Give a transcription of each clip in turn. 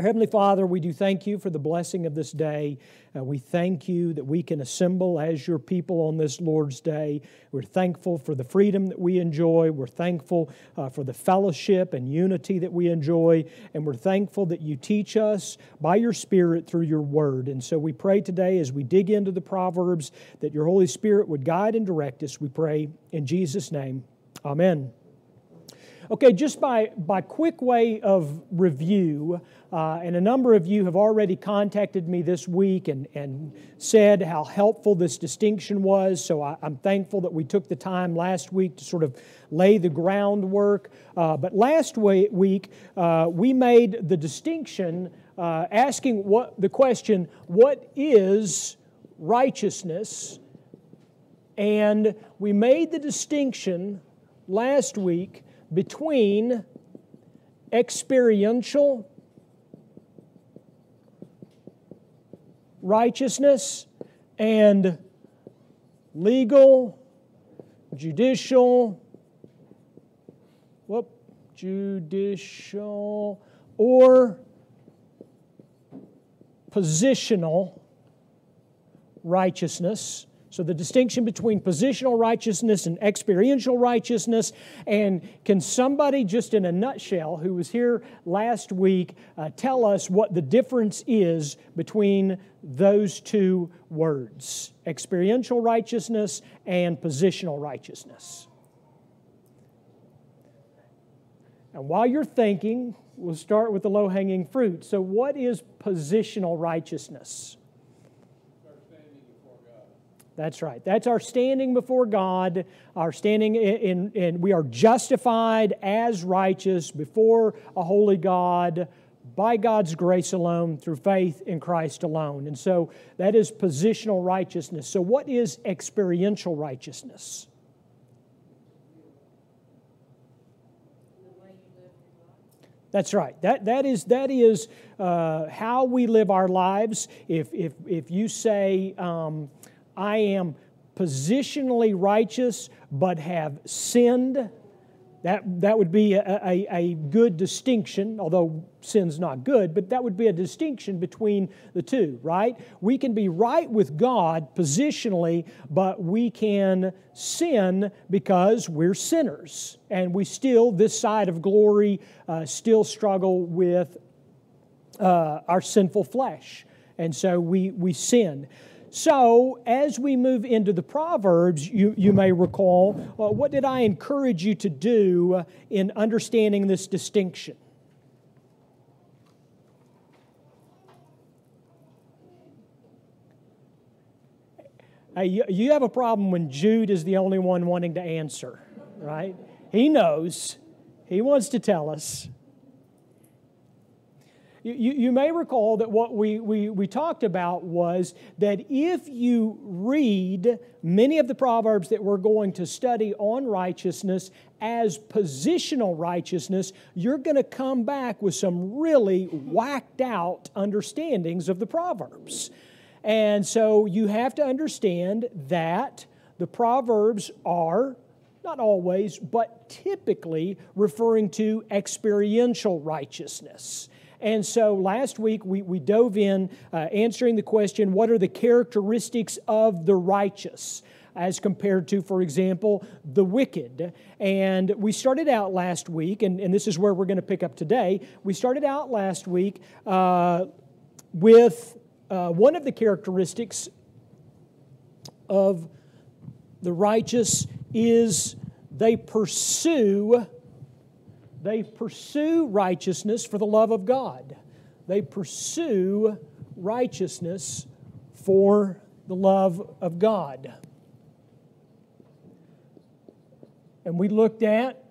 Heavenly Father, we do thank you for the blessing of this day. Uh, we thank you that we can assemble as your people on this Lord's Day. We're thankful for the freedom that we enjoy. We're thankful uh, for the fellowship and unity that we enjoy. And we're thankful that you teach us by your Spirit through your word. And so we pray today as we dig into the Proverbs that your Holy Spirit would guide and direct us. We pray in Jesus' name. Amen. Okay, just by, by quick way of review, uh, and a number of you have already contacted me this week and, and said how helpful this distinction was. So I, am thankful that we took the time last week to sort of lay the groundwork. Uh, but last week, uh, we made the distinction uh, asking what, the question, what is righteousness? And we made the distinction last week between experiential righteousness and legal, judicial, whoop, judicial, or positional righteousness. So, the distinction between positional righteousness and experiential righteousness. And can somebody, just in a nutshell, who was here last week, uh, tell us what the difference is between those two words experiential righteousness and positional righteousness? And while you're thinking, we'll start with the low hanging fruit. So, what is positional righteousness? That's right. That's our standing before God, our standing in, in, we are justified as righteous before a holy God by God's grace alone through faith in Christ alone. And so that is positional righteousness. So, what is experiential righteousness? That's right. That, that is, that is uh, how we live our lives. If, if, if you say, um, I am positionally righteous but have sinned. That, that would be a, a, a, good distinction, although sin's not good, but that would be a distinction between the two, right? We can be right with God positionally, but we can sin because we're sinners. And we still, this side of glory, uh, still struggle with uh, our sinful flesh. And so we, we sin. So, as we move into the Proverbs, you, you may recall, uh, what did I encourage you to do in understanding this distinction? Uh, you, you have a problem when Jude is the only one wanting to answer, right? He knows, he wants to tell us. You, you may recall that what we, we, we talked about was that if you read many of the Proverbs that we're going to study on righteousness as positional righteousness, you're going to come back with some really whacked out understandings of the Proverbs. And so you have to understand that the Proverbs are not always, but typically referring to experiential righteousness. And so last week we, we dove in uh, answering the question what are the characteristics of the righteous? As compared to, for example, the wicked. And we started out last week, and, and this is where we're going to pick up today. We started out last week uh, with uh, one of the characteristics of the righteous is they pursue they pursue righteousness for the love of God. They pursue righteousness for the love of God. And we looked at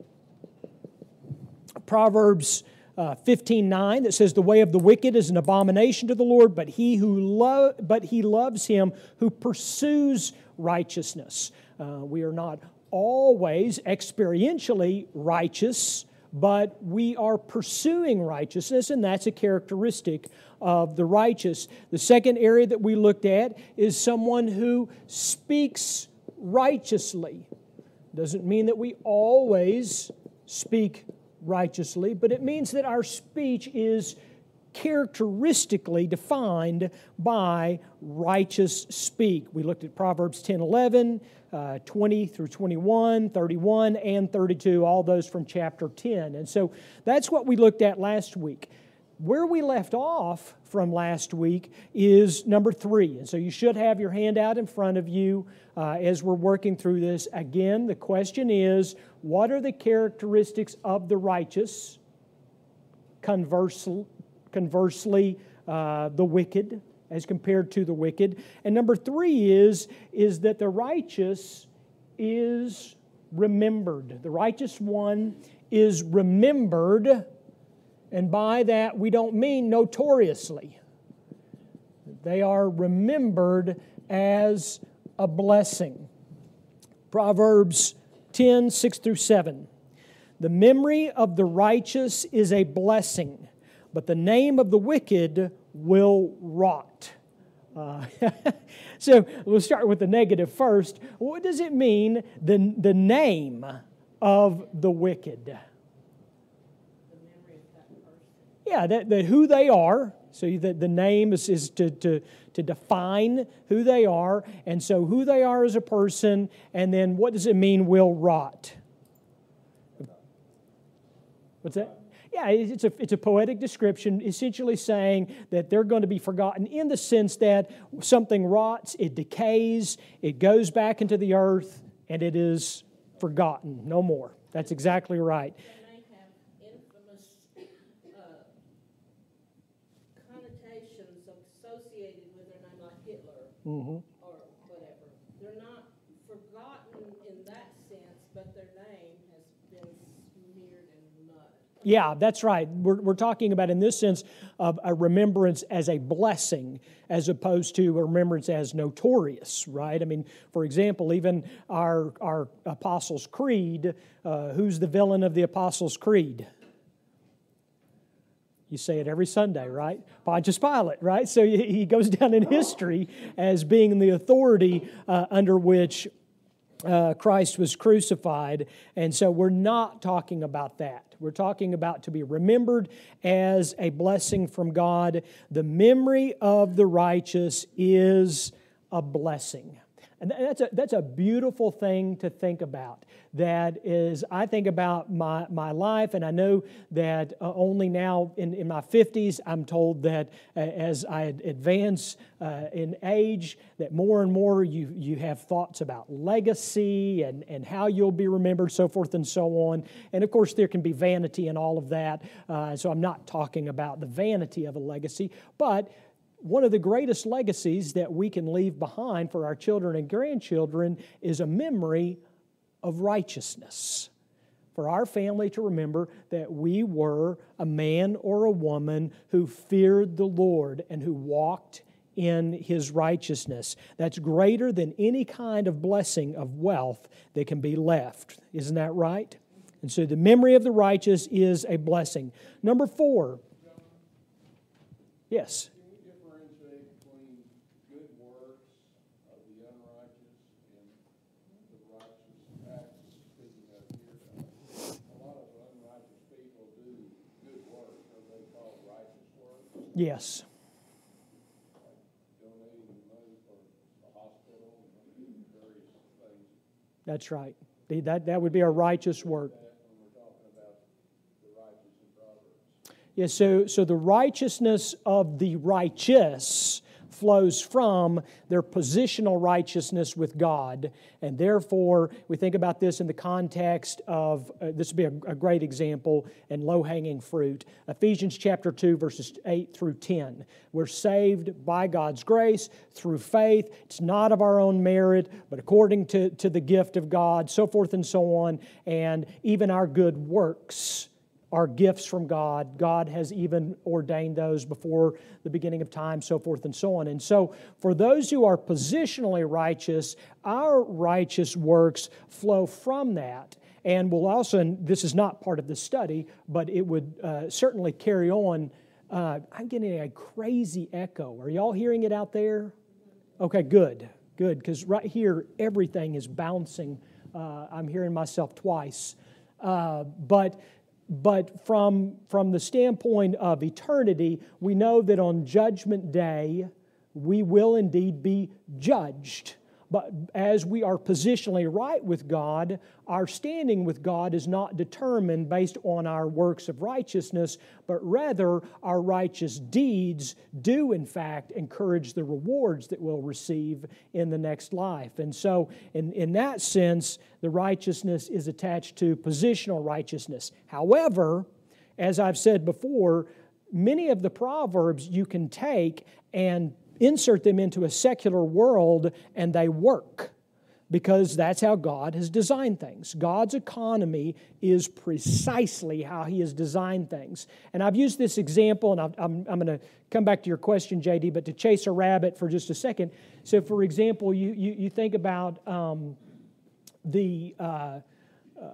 Proverbs uh, 15 9 that says, The way of the wicked is an abomination to the Lord, but he, who lo- but he loves him who pursues righteousness. Uh, we are not always experientially righteous but we are pursuing righteousness, and that's a characteristic of the righteous. The second area that we looked at is someone who speaks righteously. Doesn't mean that we always speak righteously, but it means that our speech is characteristically defined by righteous speak. We looked at Proverbs 10 11, uh, 20 through 21, 31, and 32, all those from chapter 10. And so that's what we looked at last week. Where we left off from last week is number three. And so you should have your handout in front of you uh, as we're working through this. Again, the question is what are the characteristics of the righteous? Conversely, conversely uh, the wicked as compared to the wicked. And number three is, is that the righteous is remembered. The righteous one is remembered and by that, we don't mean notoriously. They are remembered as a blessing. Proverbs 10 6 through 7. The memory of the righteous is a blessing, but the name of the wicked will rot. Uh, so we'll start with the negative first. What does it mean, the, the name of the wicked? Yeah, that, that who they are. So the, the name is, is to, to, to define who they are. And so who they are as a person, and then what does it mean will rot? What's that? Yeah, it's a, it's a poetic description, essentially saying that they're going to be forgotten in the sense that something rots, it decays, it goes back into the earth, and it is forgotten no more. That's exactly right. Have infamous connotations associated with a name like Hitler. mm-hmm. or whatever. They're not forgotten in that sense, but their name has been smeared in mud. Yeah, that's right. We're, we're talking about, in this sense, of a remembrance as a blessing as opposed to a remembrance as notorious, right? I mean, for example, even our, our Apostles' Creed, uh, who's the villain of the Apostles' Creed? You say it every Sunday, right? Pontius Pilate, right? So he goes down in history as being the authority uh, under which uh, Christ was crucified. And so we're not talking about that. We're talking about to be remembered as a blessing from God. The memory of the righteous is a blessing. And that's a, that's a beautiful thing to think about. That is, I think about my, my life, and I know that uh, only now in, in my 50s, I'm told that uh, as I advance uh, in age, that more and more you, you have thoughts about legacy and, and how you'll be remembered, so forth and so on. And of course, there can be vanity in all of that. Uh, so I'm not talking about the vanity of a legacy, but one of the greatest legacies that we can leave behind for our children and grandchildren is a memory of righteousness. For our family to remember that we were a man or a woman who feared the Lord and who walked in his righteousness. That's greater than any kind of blessing of wealth that can be left. Isn't that right? And so the memory of the righteous is a blessing. Number four. Yes. Yes. That's right. That, that would be a righteous work. Yes, so, so the righteousness of the righteous flows from their positional righteousness with God. And therefore, we think about this in the context of uh, this would be a, a great example and low hanging fruit. Ephesians chapter 2, verses 8 through 10. We're saved by God's grace through faith. It's not of our own merit, but according to, to the gift of God, so forth and so on. And even our good works are gifts from God. God has even ordained those before the beginning of time, so forth and so on. And so, for those who are positionally righteous, our righteous works flow from that. And we'll also, and this is not part of the study, but it would uh, certainly carry on. Uh, I'm getting a crazy echo. Are y'all hearing it out there? Okay, good, good, because right here, everything is bouncing. Uh, I'm hearing myself twice. Uh, but but from, from the standpoint of eternity, we know that on Judgment Day, we will indeed be judged. But as we are positionally right with God, our standing with God is not determined based on our works of righteousness, but rather our righteous deeds do, in fact, encourage the rewards that we'll receive in the next life. And so, in, in that sense, the righteousness is attached to positional righteousness. However, as I've said before, many of the Proverbs you can take and insert them into a secular world and they work because that's how God has designed things. God's economy is precisely how He has designed things. And I've used this example, and I'm, I'm, going to come back to your question, JD, but to chase a rabbit for just a second. So, for example, you, you, you think about um, the uh, uh,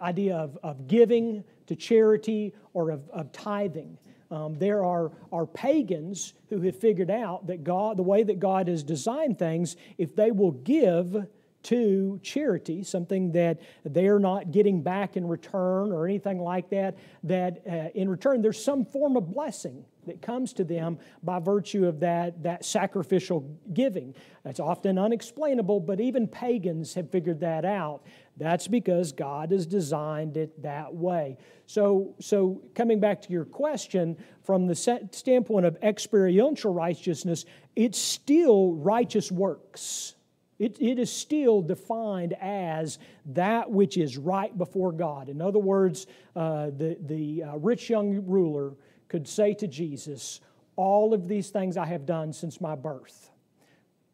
idea of, of giving to charity or of, of tithing. Um, there are, are pagans who have figured out that God, the way that God has designed things, if they will give to charity, something that they're not getting back in return or anything like that, that uh, in return there's some form of blessing that comes to them by virtue of that, that sacrificial giving. That's often unexplainable, but even pagans have figured that out. That's because God has designed it that way. So, so coming back to your question, from the standpoint of experiential righteousness, it's still righteous works. It, it is still defined as that which is right before God. In other words, uh, the, the uh, rich young ruler could say to Jesus, All of these things I have done since my birth.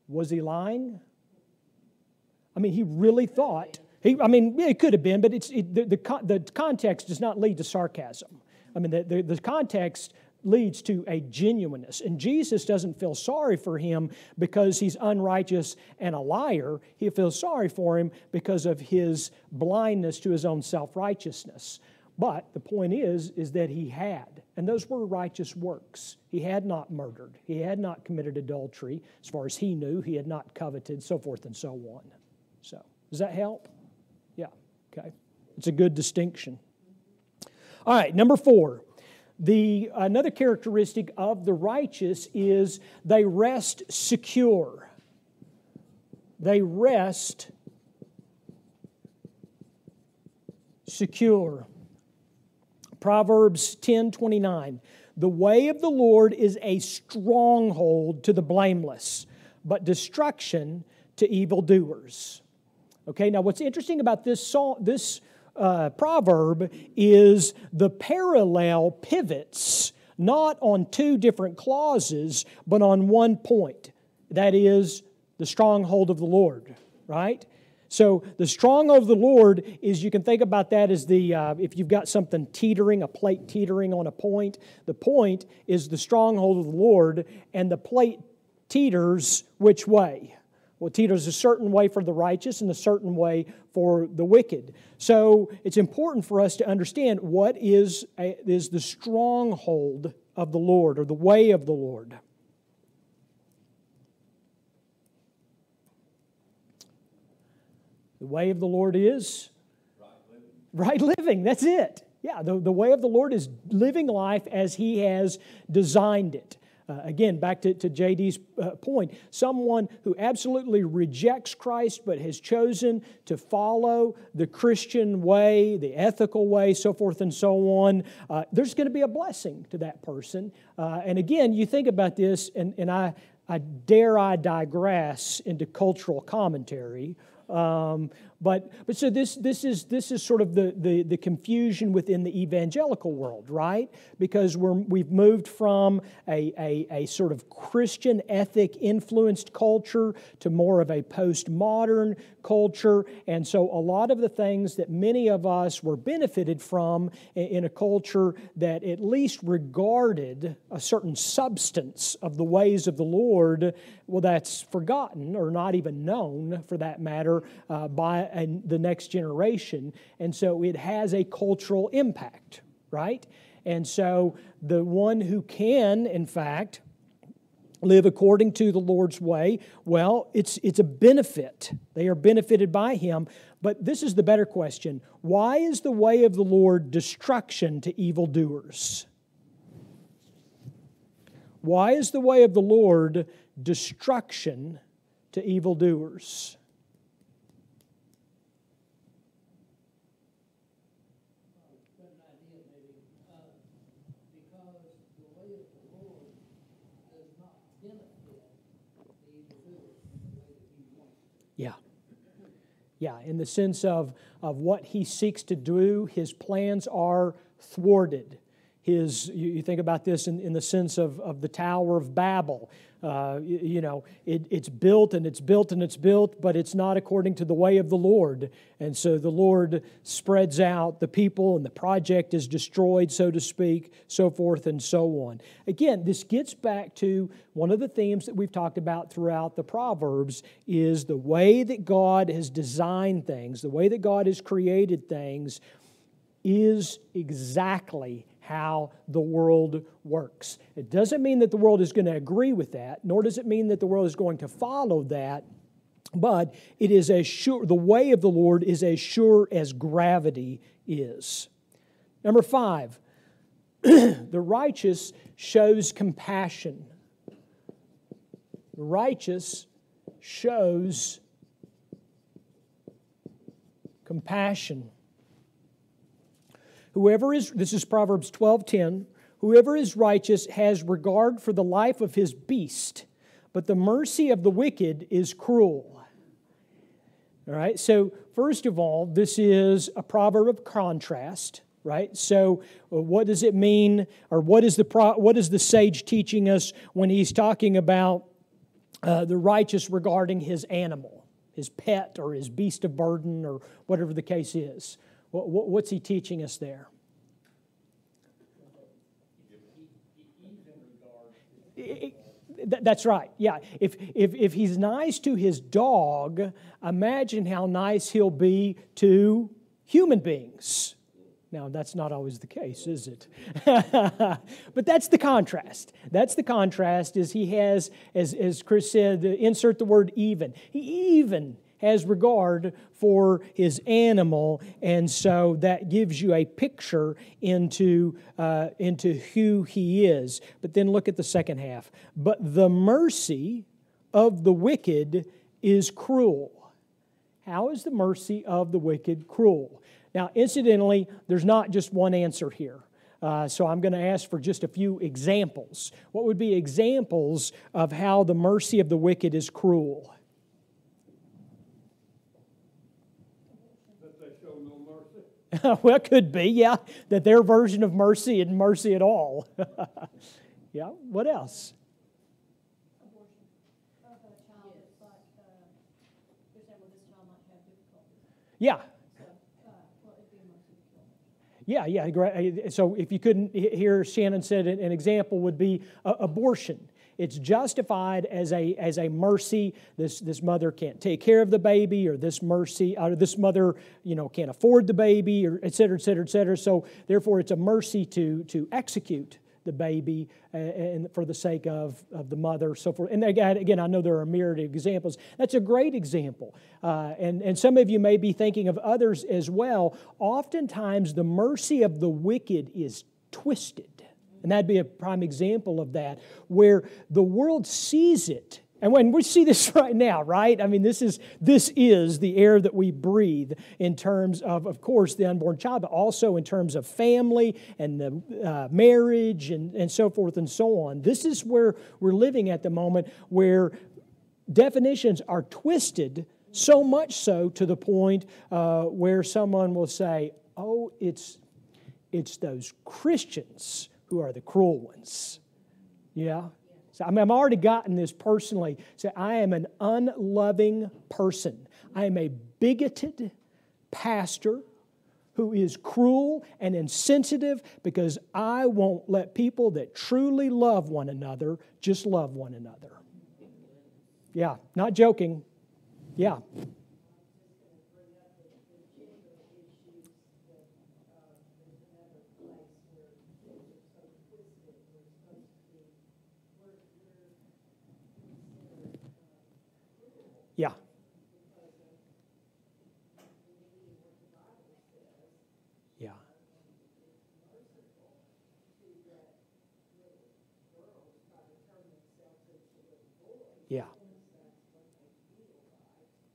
Was he lying? I mean, he really thought he, I mean, it could have been, but it's, it, the, the, the, context does not lead to sarcasm. I mean, the, the, the context leads to a genuineness. And Jesus doesn't feel sorry for him because he's unrighteous and a liar. He feels sorry for him because of his blindness to his own self righteousness. But the point is, is that he had, and those were righteous works. He had not murdered. He had not committed adultery. As far as he knew, he had not coveted, so forth and so on. So, does that help? Yeah, okay? It's a good distinction. All right, number four. The, another characteristic of the righteous is they rest secure. They rest secure. Proverbs 10 29. The way of the Lord is a stronghold to the blameless, but destruction to evildoers. Okay, now what's interesting about this, song, this uh, proverb is the parallel pivots not on two different clauses, but on one point. That is the stronghold of the Lord, right? So the stronghold of the Lord is you can think about that as the uh, if you've got something teetering, a plate teetering on a point. The point is the stronghold of the Lord, and the plate teeters which way? Well, teeters a certain way for the righteous and a certain way for the wicked. So it's important for us to understand what is, a, is the stronghold of the Lord or the way of the Lord. The way of the Lord is right living. Right living. That's it. Yeah, the, the way of the Lord is living life as He has designed it. Uh, again, back to, to JD's uh, point, someone who absolutely rejects Christ but has chosen to follow the Christian way, the ethical way, so forth and so on, uh, there's going to be a blessing to that person. Uh, and again, you think about this, and, and I, I dare I digress into cultural commentary. Um, but, but so this, this, is, this is sort of the, the, the confusion within the evangelical world, right? Because we're, we've moved from a, a, a sort of Christian ethic influenced culture to more of a postmodern culture. And so a lot of the things that many of us were benefited from in, a culture that at least regarded a certain substance of the ways of the Lord, well, that's forgotten or not even known for that matter uh, by and the next generation. And so it has a cultural impact, right? And so the one who can, in fact, live according to the Lord's way, well, it's, it's a benefit. They are benefited by Him. But this is the better question Why is the way of the Lord destruction to evildoers? Why is the way of the Lord destruction to evildoers? Yeah. Yeah, in the sense of, of what he seeks to do, his plans are thwarted. His, you, think about this in, in the sense of, of the Tower of Babel. Uh, you, you, know, it, it's built and it's built and it's built, but it's not according to the way of the Lord. And so the Lord spreads out the people and the project is destroyed, so to speak, so forth and so on. Again, this gets back to one of the themes that we've talked about throughout the Proverbs is the way that God has designed things, the way that God has created things is exactly how the world works. It doesn't mean that the world is going to agree with that, nor does it mean that the world is going to follow that, but it is as sure, the way of the Lord is as sure as gravity is. Number five, the righteous shows compassion. The righteous shows compassion. Whoever is, this is Proverbs 12:10, whoever is righteous has regard for the life of his beast, but the mercy of the wicked is cruel. All right, so first of all, this is a proverb of contrast, right? So, uh, what does it mean, or what is the, what is the sage teaching us when he's talking about uh, the righteous regarding his animal, his pet, or his beast of burden, or whatever the case is? What's he teaching us there? That's right. Yeah. If, if, if he's nice to his dog, imagine how nice he'll be to human beings. Now, that's not always the case, is it? but that's the contrast. That's the contrast is he has, as, as Chris said, insert the word even. He even has regard for his animal, and so that gives you a picture into, uh, into who he is. But then look at the second half. But the mercy of the wicked is cruel. How is the mercy of the wicked cruel? Now, incidentally, there's not just one answer here. Uh, so I'm going to ask for just a few examples. What would be examples of how the mercy of the wicked is cruel? well, it could be, yeah, that their version of mercy isn't mercy at all. yeah, what else? Yeah. Yeah, yeah. So if you couldn't hear, Shannon said an example would be uh, abortion. It's justified as a, as a mercy. This, this mother can't take care of the baby, or this mercy, or this mother, you know, can't afford the baby, or et cetera, et cetera, et cetera. So therefore, it's a mercy to, to execute the baby uh, and for the sake of, of the mother, so forth. And again, again, I know there are myriad examples. That's a great example. Uh, and, and some of you may be thinking of others as well. Oftentimes, the mercy of the wicked is twisted. And that'd be a prime example of that, where the world sees it. And when we see this right now, right? I mean, this is, this is the air that we breathe in terms of, of course, the unborn child, but also in terms of family and the uh, marriage and, and so forth and so on. This is where we're living at the moment where definitions are twisted so much so to the point uh, where someone will say, oh, it's, it's those Christians who are the cruel ones. Yeah? So I mean, I've already gotten this personally. So I am an unloving person. I am a bigoted pastor who is cruel and insensitive because I won't let people that truly love one another just love one another. Yeah, not joking. Yeah. Yeah.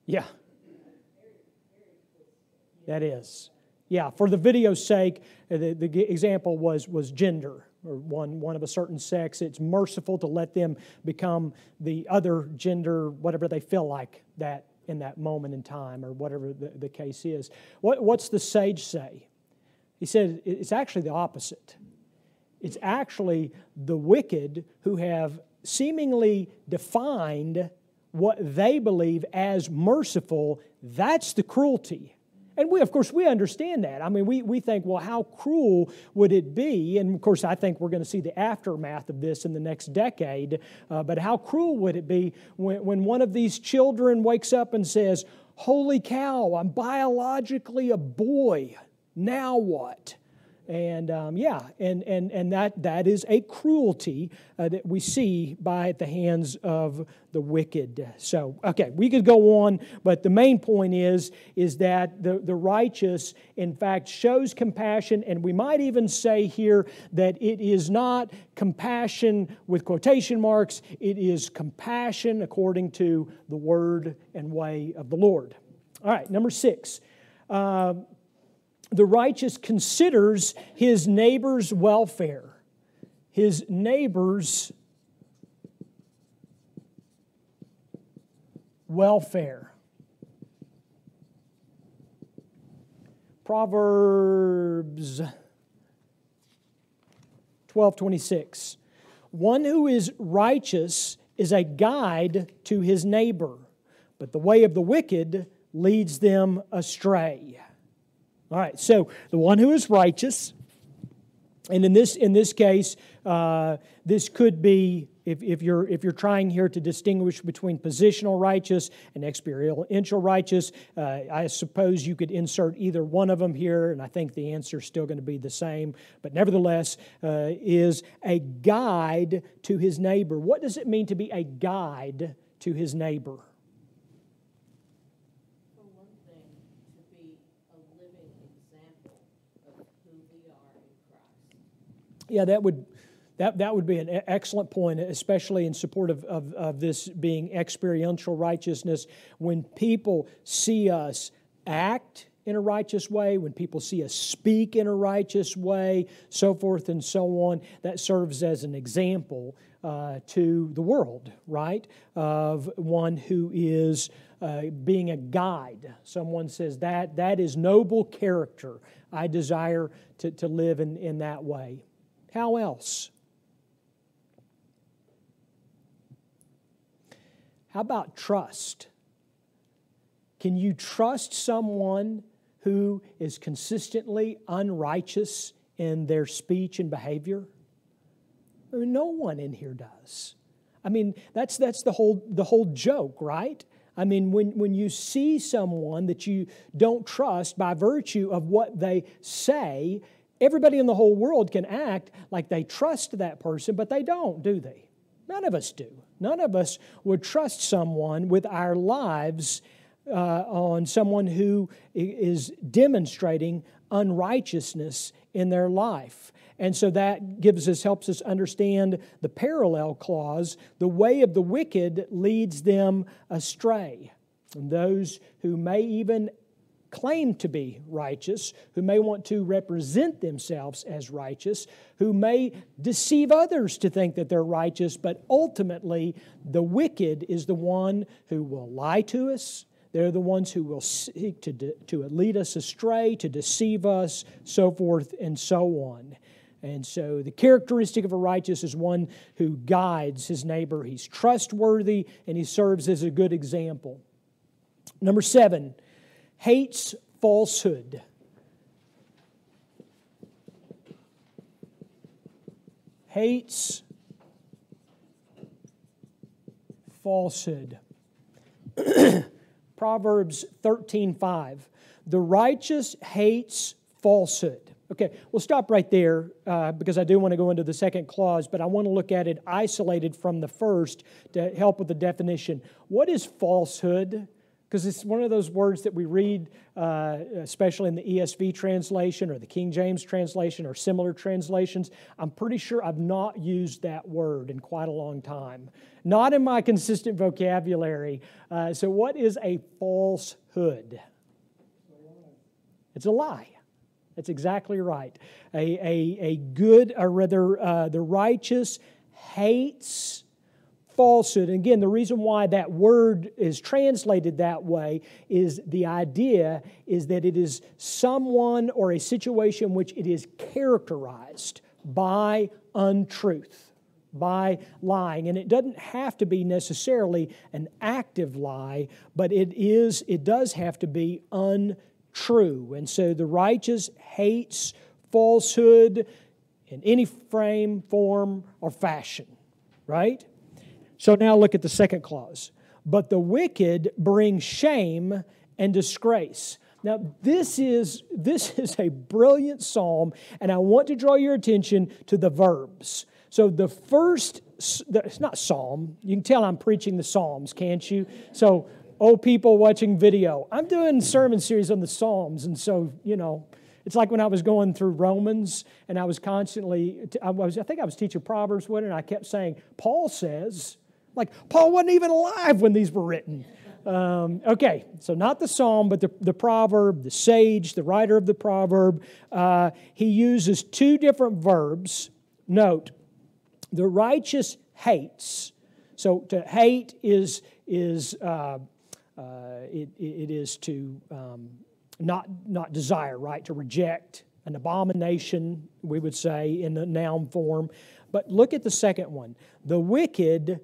Yeah. That is. Yeah, for the video's sake, uh, the, the example was, was gender or one, one of a certain sex. It's merciful to let them become the other gender, whatever they feel like that in that moment in time or whatever the, the case is. What, what's the sage say? He said it's actually the opposite. It's actually the wicked who have seemingly defined what they believe as merciful. That's the cruelty. And we, of course, we understand that. I mean, we, we think, well, how cruel would it be? And of course, I think we're going to see the aftermath of this in the next decade. Uh, but how cruel would it be when, when one of these children wakes up and says, Holy cow, I'm biologically a boy. Now what? And um, yeah, and, and, and that, that is a cruelty uh, that we see by the hands of the wicked. So, okay, we could go on, but the main point is, is that the, the righteous, in fact, shows compassion, and we might even say here that it is not compassion with quotation marks, it is compassion according to the word and way of the Lord. All right, number six. Uh, the righteous considers his neighbor's welfare, his neighbor's welfare. Proverbs 12:26 One who is righteous is a guide to his neighbor, but the way of the wicked leads them astray. All right, so the one who is righteous, and in this, in this case, uh, this could be, if, if, you're, if you're trying here to distinguish between positional righteous and experiential righteous, uh, I suppose you could insert either one of them here, and I think the answer is still going to be the same. But nevertheless, uh, is a guide to his neighbor. What does it mean to be a guide to his neighbor? Yeah, that would that, that would be an excellent point, especially in support of, of, of, this being experiential righteousness. When people see us act in a righteous way, when people see us speak in a righteous way, so forth and so on, that serves as an example uh, to the world, right? Of one who is uh, being a guide. Someone says that that is noble character. I desire to, to live in, in that way. How else? How about trust? Can you trust someone who is consistently unrighteous in their speech and behavior? I mean, no one in here does. I mean, that's, that's the, whole, the whole joke, right? I mean, when, when you see someone that you don't trust by virtue of what they say, Everybody in the whole world can act like they trust that person, but they don't, do they? None of us do. None of us would trust someone with our lives uh, on someone who is demonstrating unrighteousness in their life. And so that gives us, helps us understand the parallel clause the way of the wicked leads them astray. And those who may even claim to be righteous, who may want to represent themselves as righteous, who may deceive others to think that they're righteous, but ultimately the wicked is the one who will lie to us. They're the ones who will seek to, de- to lead us astray, to deceive us, so forth and so on. And so the characteristic of a righteous is one who guides his neighbor. He's trustworthy and he serves as a good example. Number seven, hates falsehood. Hates falsehood. Proverbs 13:5. The righteous hates falsehood. Okay, we'll stop right there uh, because I do want to go into the second clause, but I want to look at it isolated from the first to help with the definition. What is falsehood? Because it's one of those words that we read, uh, especially in the ESV translation or the King James translation or similar translations. I'm pretty sure I've not used that word in quite a long time, not in my consistent vocabulary. Uh, so, what is a falsehood? It's a lie. That's exactly right. A, a, a good, or rather, uh, the righteous hates falsehood. And again, the reason why that word is translated that way is the idea is that it is someone or a situation which it is characterized by untruth, by lying. And it doesn't have to be necessarily an active lie, but it is it does have to be untrue. And so the righteous hates falsehood in any frame, form, or fashion, right? So now look at the second clause. But the wicked bring shame and disgrace. Now, this is, this is a brilliant psalm, and I want to draw your attention to the verbs. So, the first, it's not psalm, you can tell I'm preaching the psalms, can't you? So, oh, people watching video, I'm doing sermon series on the psalms, and so, you know, it's like when I was going through Romans and I was constantly, I, was, I think I was teaching Proverbs with and I kept saying, Paul says, like, Paul wasn't even alive when these were written. Um, okay, so not the psalm, but the, the proverb, the sage, the writer of the proverb. Uh, he uses two different verbs. Note, the righteous hates. So to hate is, is uh, uh, it, it is to um, not, not desire, right? To reject, an abomination, we would say, in the noun form. But look at the second one. The wicked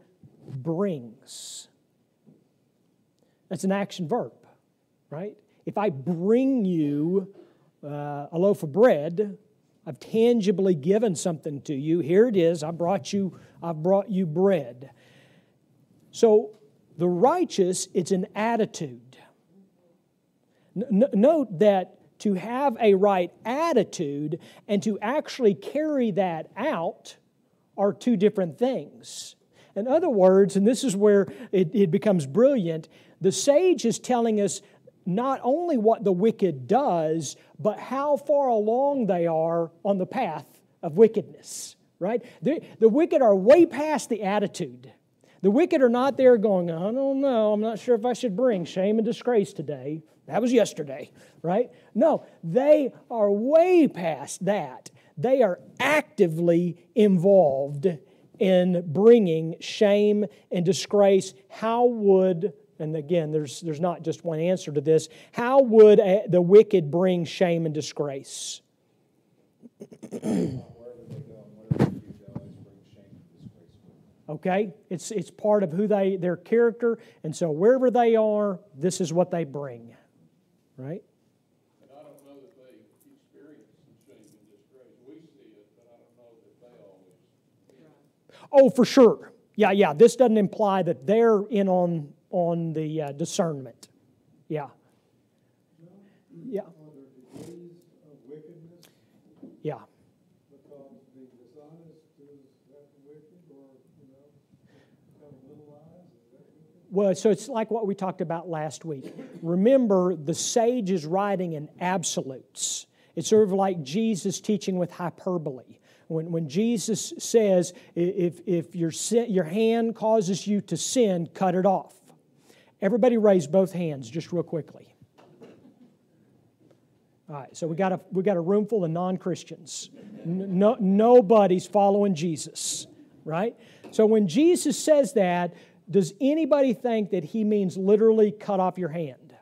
brings. That's an action verb, right? If I bring you uh, a loaf of bread, I've tangibly given something to you. Here it is. I brought you. I brought you bread. So the righteous, it's an attitude. N- note that to have a right attitude and to actually carry that out are two different things. In other words, and this is where it, it becomes brilliant, the sage is telling us not only what the wicked does, but how far along they are on the path of wickedness, right? The, the wicked are way past the attitude. The wicked are not there going, I don't know, I'm not sure if I should bring shame and disgrace today. That was yesterday, right? No, they are way past that. They are actively involved in bringing shame and disgrace, how would, and again, there's, there's not just one answer to this, how would a, the wicked bring shame and disgrace? okay? It's, it's part of who they their character. And so wherever they are this is what they bring right Oh, for sure. Yeah, yeah. This doesn't imply that they're in on on the uh, discernment. Yeah. Yeah. Yeah. Well, so it's like what we talked about last week. Remember, the sage is writing in absolutes. It's sort of like Jesus teaching with hyperbole. When, when Jesus says, if, if your, sin, your hand causes you to sin, cut it off. Everybody raise both hands just real quickly. All right, so we got a, we got a room full of non Christians. No, nobody's following Jesus, right? So when Jesus says that, does anybody think that he means literally cut off your hand?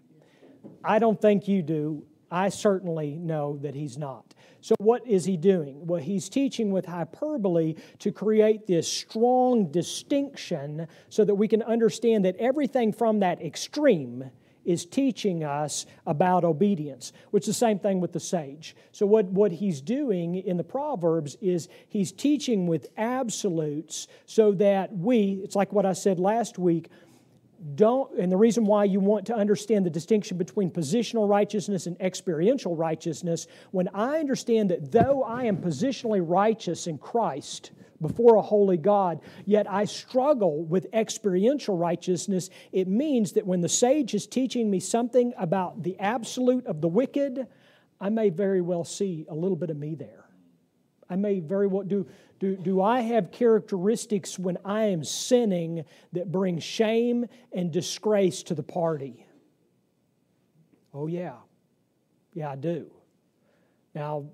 I don't think you do. I certainly know that he's not. So, what is he doing? Well, he's teaching with hyperbole to create this strong distinction so that we can understand that everything from that extreme is teaching us about obedience, which is the same thing with the sage. So, what, what he's doing in the Proverbs is he's teaching with absolutes so that we, it's like what I said last week, don't, and the reason why you want to understand the distinction between positional righteousness and experiential righteousness, when I understand that though I am positionally righteous in Christ before a holy God, yet I struggle with experiential righteousness. It means that when the sage is teaching me something about the absolute of the wicked, I may very well see a little bit of me there. I may very well do. Do, do I have characteristics when I am sinning that bring shame and disgrace to the party? Oh, yeah. Yeah, I do. Now,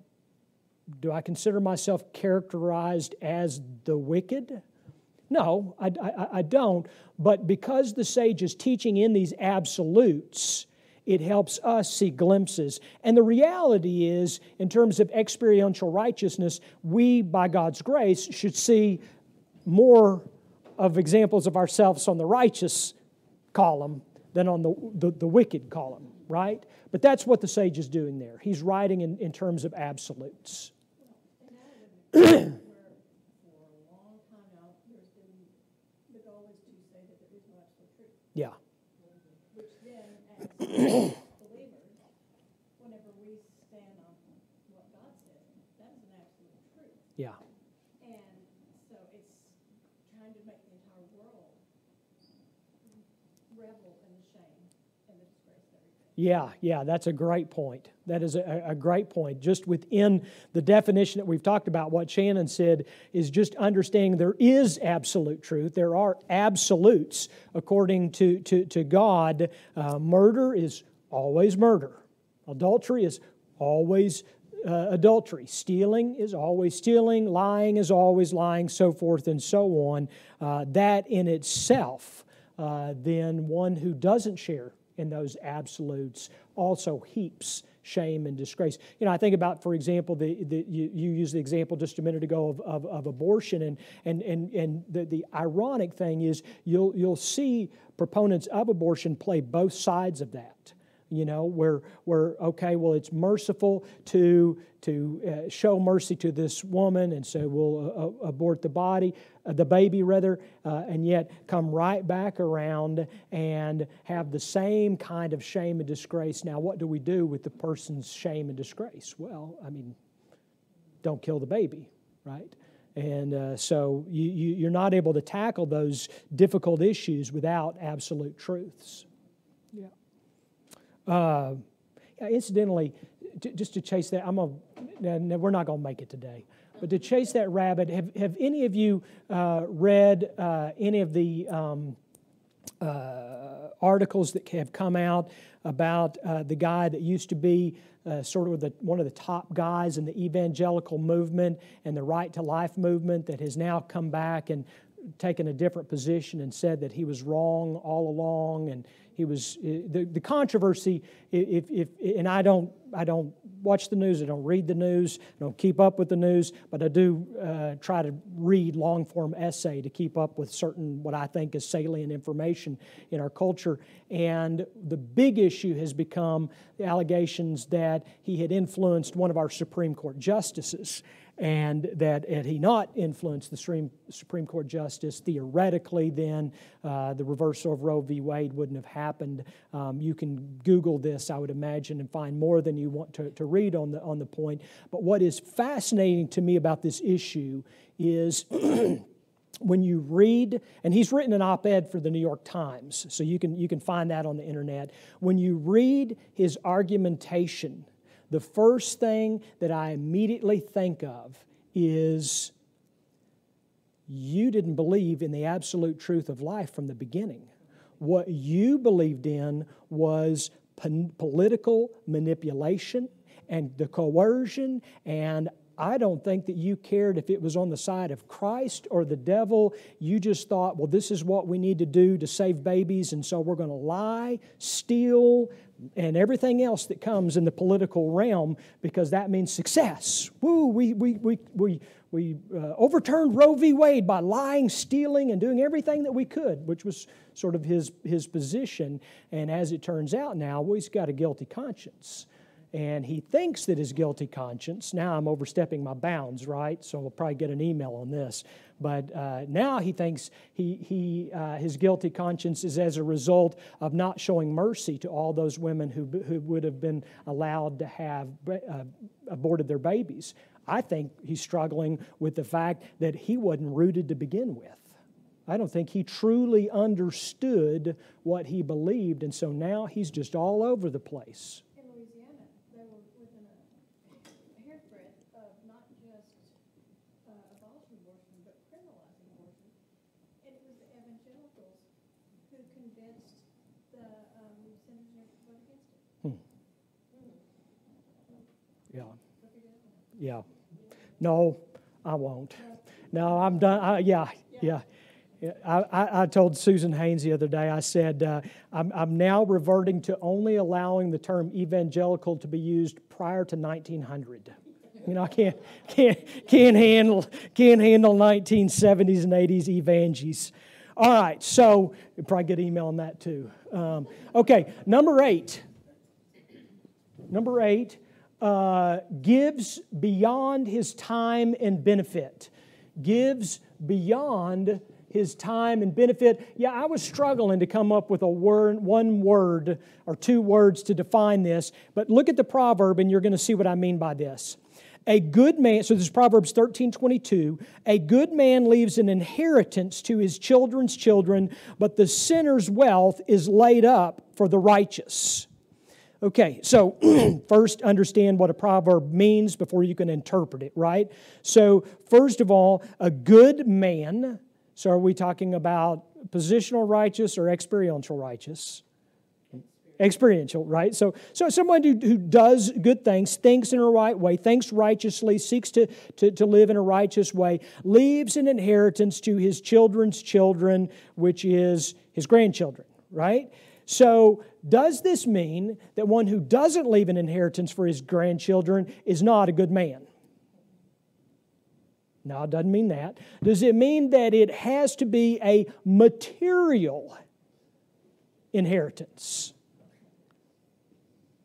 do I consider myself characterized as the wicked? No, I, I, I, don't. But because the sage is teaching in these absolutes, it helps us see glimpses. And the reality is, in terms of experiential righteousness, we, by God's grace, should see more of examples of ourselves on the righteous column than on the, the, the wicked column, right? But that's what the sage is doing there. He's writing in, in terms of absolutes. Yeah. Which then, as believers, whenever we stand on what God says, that is an absolute truth. Yeah. And so it's trying to make the entire world revel in the shame and the disgrace. Yeah, yeah, that's a great point. That is a, a, great point. Just within the definition that we've talked about, what Shannon said is just understanding there is absolute truth. There are absolutes according to, to, to God. Uh, murder is always murder, adultery is always uh, adultery. Stealing is always stealing. Lying is always lying, so forth and so on. Uh, that in itself, uh, then one who doesn't share in those absolutes also heaps shame and disgrace. You know, I think about, for example, the, the you, you used the example just a minute ago of, of, of abortion, and, and, and, and the, the ironic thing is you'll, you'll see proponents of abortion play both sides of that you know where where okay well it's merciful to to uh, show mercy to this woman and so we'll uh, uh abort the body uh, the baby rather uh, and yet come right back around and have the same kind of shame and disgrace. Now what do we do with the person's shame and disgrace? Well i mean don't kill the baby right? And uh, so you, you, you're not able to tackle those difficult issues without absolute truths uh, incidentally, just to chase that, I'm gonna, no, we're not going to make it today. But to chase that rabbit, have, have any of you uh, read uh, any of the um, uh, articles that have come out about uh, the guy that used to be uh, sort of the, one of the top guys in the evangelical movement and the right to life movement that has now come back and taken a different position and said that he was wrong all along and he was uh, the, the controversy if, if and i don't i don't watch the news i don't read the news i don't keep up with the news but i do uh, try to read long form essay to keep up with certain what i think is salient information in our culture. And the big issue has become the allegations that he had influenced one of our supreme court justices and that had he not influenced the Supreme Court justice, theoretically, then uh, the reversal of Roe v. Wade wouldn't have happened. Um, you can Google this, I would imagine, and find more than you want to, to read on the, on the point. But what is fascinating to me about this issue is. when you read, and he's written an op ed for the New York Times, so you can, you can find that on the internet. When you read his argumentation the first thing that I immediately think of is you didn't believe in the absolute truth of life from the beginning. What you believed in was political manipulation and the coercion and I don't think that you cared if it was on the side of Christ or the devil. You just thought, well, this is what we need to do to save babies, and so we're going to lie, steal, and everything else that comes in the political realm because that means success. Woo, we, we, we, we, we uh, overturned Roe v. Wade by lying, stealing, and doing everything that we could, which was sort of his, his position. And as it turns out now, well, he's got a guilty conscience and he thinks that his guilty conscience, now I'm overstepping my bounds, right? So we'll probably get an email on this. But uh, now he thinks he, he, uh, his guilty conscience is as a result of not showing mercy to all those women who, who would have been allowed to have uh, aborted their babies. I think he's struggling with the fact that he wasn't rooted to begin with. I don't think he truly understood what he believed, and so now he's just all over the place. In Louisiana, they were within a hairbreadth of not just uh, abolishing abortion, but criminalizing abortion. And it was the evangelicals who convinced the um, senators to vote against it. Yeah. So figure that one out. Yeah. No, I won't. No, I'm done. I, yeah, yeah. I, I told Susan Haynes the other day, I said, uh, I'm, I'm now reverting to only allowing the term evangelical to be used prior to 1900. You know, I can't, can't, can't, handle, can't handle 1970s and 80s evangies. All right, so you probably get email on that too. Um, okay, number eight. Number eight uh, gives beyond his time and benefit. Gives beyond his time and benefit. Yeah, I was struggling to come up with a word, one word or two words to define this, but look at the proverb and you're going to see what I mean by this. A good man, so this is Proverbs 13 22. A good man leaves an inheritance to his children's children, but the sinner's wealth is laid up for the righteous. Okay, so first understand what a proverb means before you can interpret it, right? So, first of all, a good man. So, are we talking about positional righteous or experiential righteous? Experiential, right? So, so someone who, who does good things, thinks in a right way, thinks righteously, seeks to, to, to live in a righteous way, leaves an inheritance to his children's children, which is his grandchildren, right? So, does this mean that one who doesn't leave an inheritance for his grandchildren is not a good man? No, it doesn't mean that. Does it mean that it has to be a material inheritance?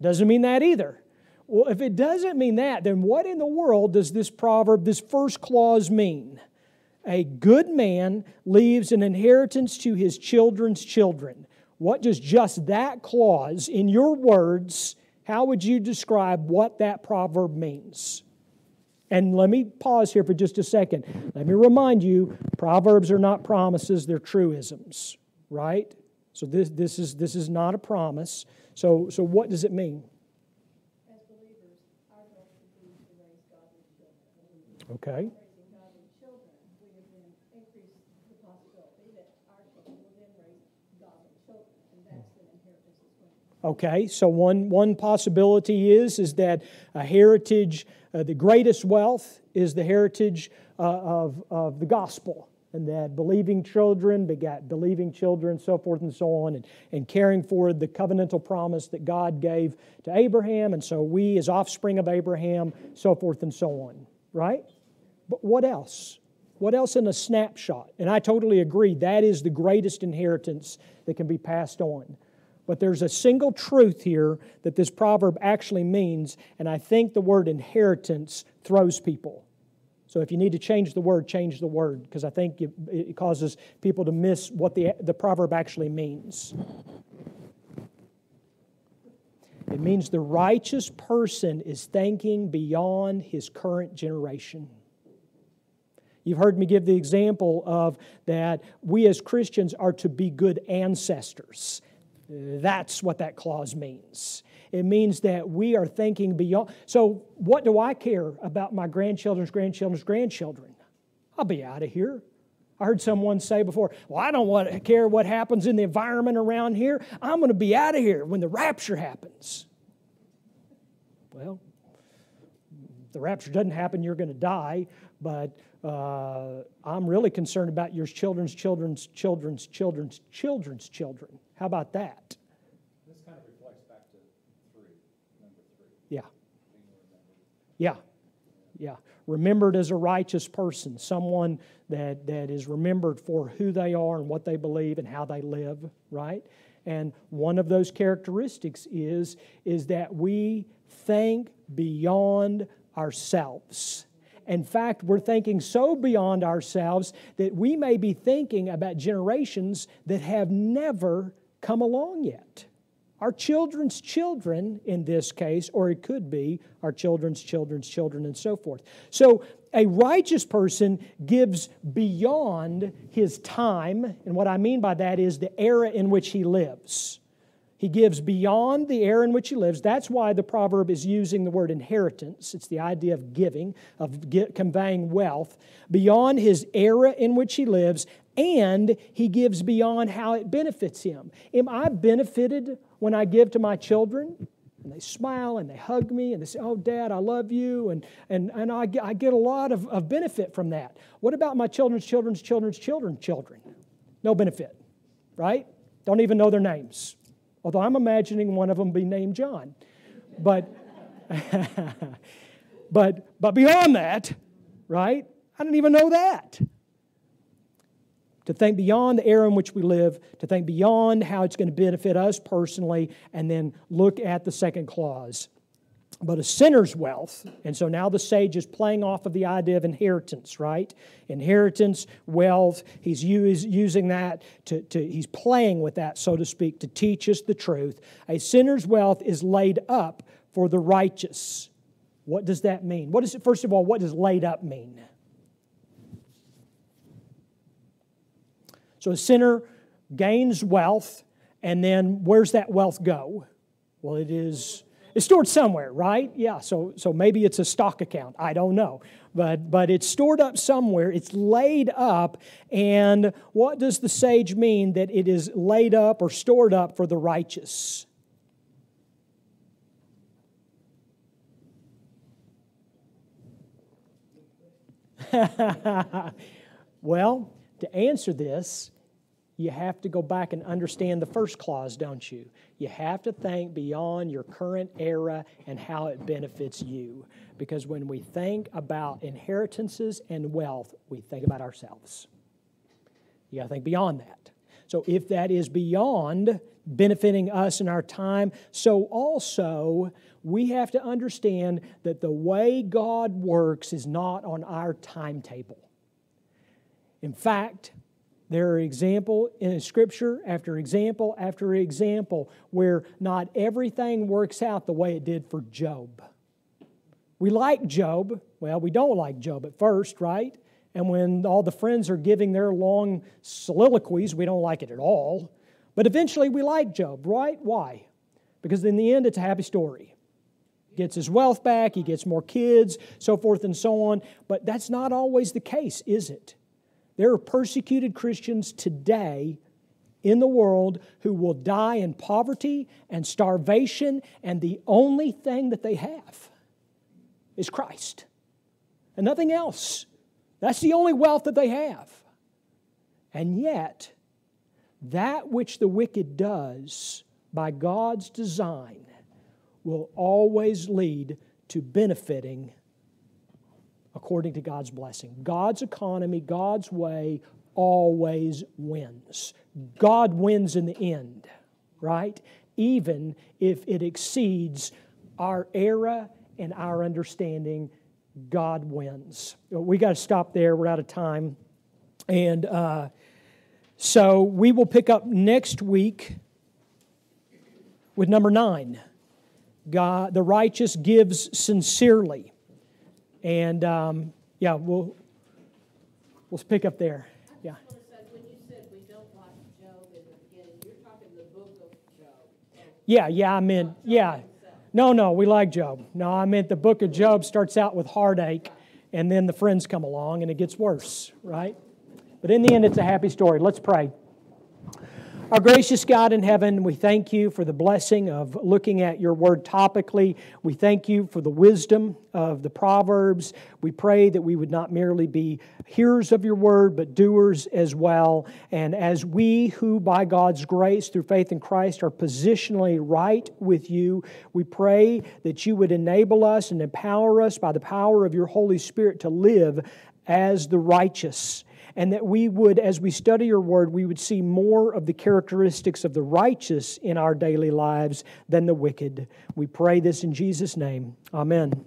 Doesn't mean that either. Well, if it doesn't mean that, then what in the world does this proverb, this first clause mean? A good man leaves an inheritance to his children's children. What does just that clause, in your words, how would you describe what that proverb means? And let me pause here for just a second. Let me remind you Proverbs are not promises, they're truisms, right? So this, this, is, this is not a promise. So, so what does it mean? As believers, our goal should be to raise godly children. Okay. Raising godly children, we would then increase the possibility that our children will then raise godly children, and that's the inheritance as well. Okay, so one, one possibility is, is that a heritage, uh, the greatest wealth is the heritage uh, of, of the gospel. And that believing children begat believing children, so forth and so on, and, and caring for the covenantal promise that God gave to Abraham. And so we, as offspring of Abraham, so forth and so on, right? But what else? What else in a snapshot? And I totally agree, that is the greatest inheritance that can be passed on. But there's a single truth here that this proverb actually means, and I think the word inheritance throws people. So if you need to change the word, change the word, because I think it, causes people to miss what the, the proverb actually means. It means the righteous person is thinking beyond his current generation. You've heard me give the example of that we as Christians are to be good ancestors. That's what that clause means. It means that we are thinking beyond. So, what do I care about my grandchildren's grandchildren's grandchildren? I'll be out of here. I heard someone say before, Well, I don't want to care what happens in the environment around here. I'm going to be out of here when the rapture happens. Well, the rapture doesn't happen, you're going to die, but uh, I'm really concerned about your children's children's children's children's children's children. How about that? This kind of reflects back to three, number three, Yeah, yeah, yeah. Remembered as a righteous person, someone that, that is remembered for who they are and what they believe and how they live, right? And one of those characteristics is, is that we think beyond ourselves. In fact, we're thinking so beyond ourselves that we may be thinking about generations that have never come along yet. our children's children in this case, or it could be our children's children's children, and so forth. So a righteous person gives beyond his time, and what I mean by that is the era in which he lives. He gives beyond the era in which he lives. That's why the proverb is using the word inheritance. It's the idea of giving, of get, conveying wealth, beyond his era in which he lives, and he gives beyond how it benefits him. Am I benefited when I give to my children? And they smile and they hug me and they say, Oh, Dad, I love you. And, and, and I, get, I get a lot of, of benefit from that. What about my children's children's children's children's children? No benefit, right? Don't even know their names. Although I'm imagining one of them be named John. But, but, but beyond that, right? I didn't even know that. To think beyond the era in which we live, to think beyond how it's going to benefit us personally, and then look at the second clause but a sinner's wealth. And so now the sage is playing off of the idea of inheritance, right? Inheritance, wealth. He's using that to, to, he's playing with that, so to speak, to teach us the truth. A sinner's wealth is laid up for the righteous. What does that mean? What is it, first of all, what does laid up mean? So a sinner gains wealth, and then where's that wealth go? Well, it is it's stored somewhere, right? Yeah, so, so maybe it's a stock account. I don't know. But, but it's stored up somewhere. It's laid up. And what does the sage mean that it is laid up or stored up for the righteous? well, to answer this, you have to go back and understand the first clause, don't you? You have to think beyond your current era and how it benefits you. Because when we think about inheritances and wealth, we think about ourselves. You got to think beyond that. So if that is beyond benefiting us in our time, so also we have to understand that the way God works is not on our timetable. In fact, there are example in scripture after example after example where not everything works out the way it did for Job. We like Job. Well, we don't like Job at first, right? And when all the friends are giving their long soliloquies, we don't like it at all. But eventually we like Job, right? Why? Because in the end, it's a happy story. He Gets his wealth back, he gets more kids, so forth and so on. But that's not always the case, is it? There are persecuted Christians today in the world who will die in poverty and starvation, and the only thing that they have is Christ and nothing else. That's the only wealth that they have. And yet, that which the wicked does by God's design will always lead to benefiting according to God's blessing. God's economy, God's way always wins. God wins in the end, right? Even if it exceeds our era and our understanding, God wins. We got to stop there. We're out of time. And uh, so we will pick up next week with number nine. God, the righteous gives sincerely. And um, yeah, we'll we'll pick up there. Yeah. when you said we don't like Job in the beginning, you're talking the book of Job. Yeah, yeah, I meant yeah. No, no, we like Job. No, I meant the book of Job starts out with heartache, and then the friends come along, and it gets worse, right? But in the end, it's a happy story. Let's pray. Our gracious God in heaven, we thank you for the blessing of looking at your word topically. We thank you for the wisdom of the Proverbs. We pray that we would not merely be hearers of your word, but doers as well. And as we who, by God's grace, through faith in Christ, are positionally right with you, we pray that you would enable us and empower us by the power of your Holy Spirit to live as the righteous and that we would, as we study your word, we would see more of the characteristics of the righteous in our daily lives than the wicked. We pray this in Jesus' name. Amen.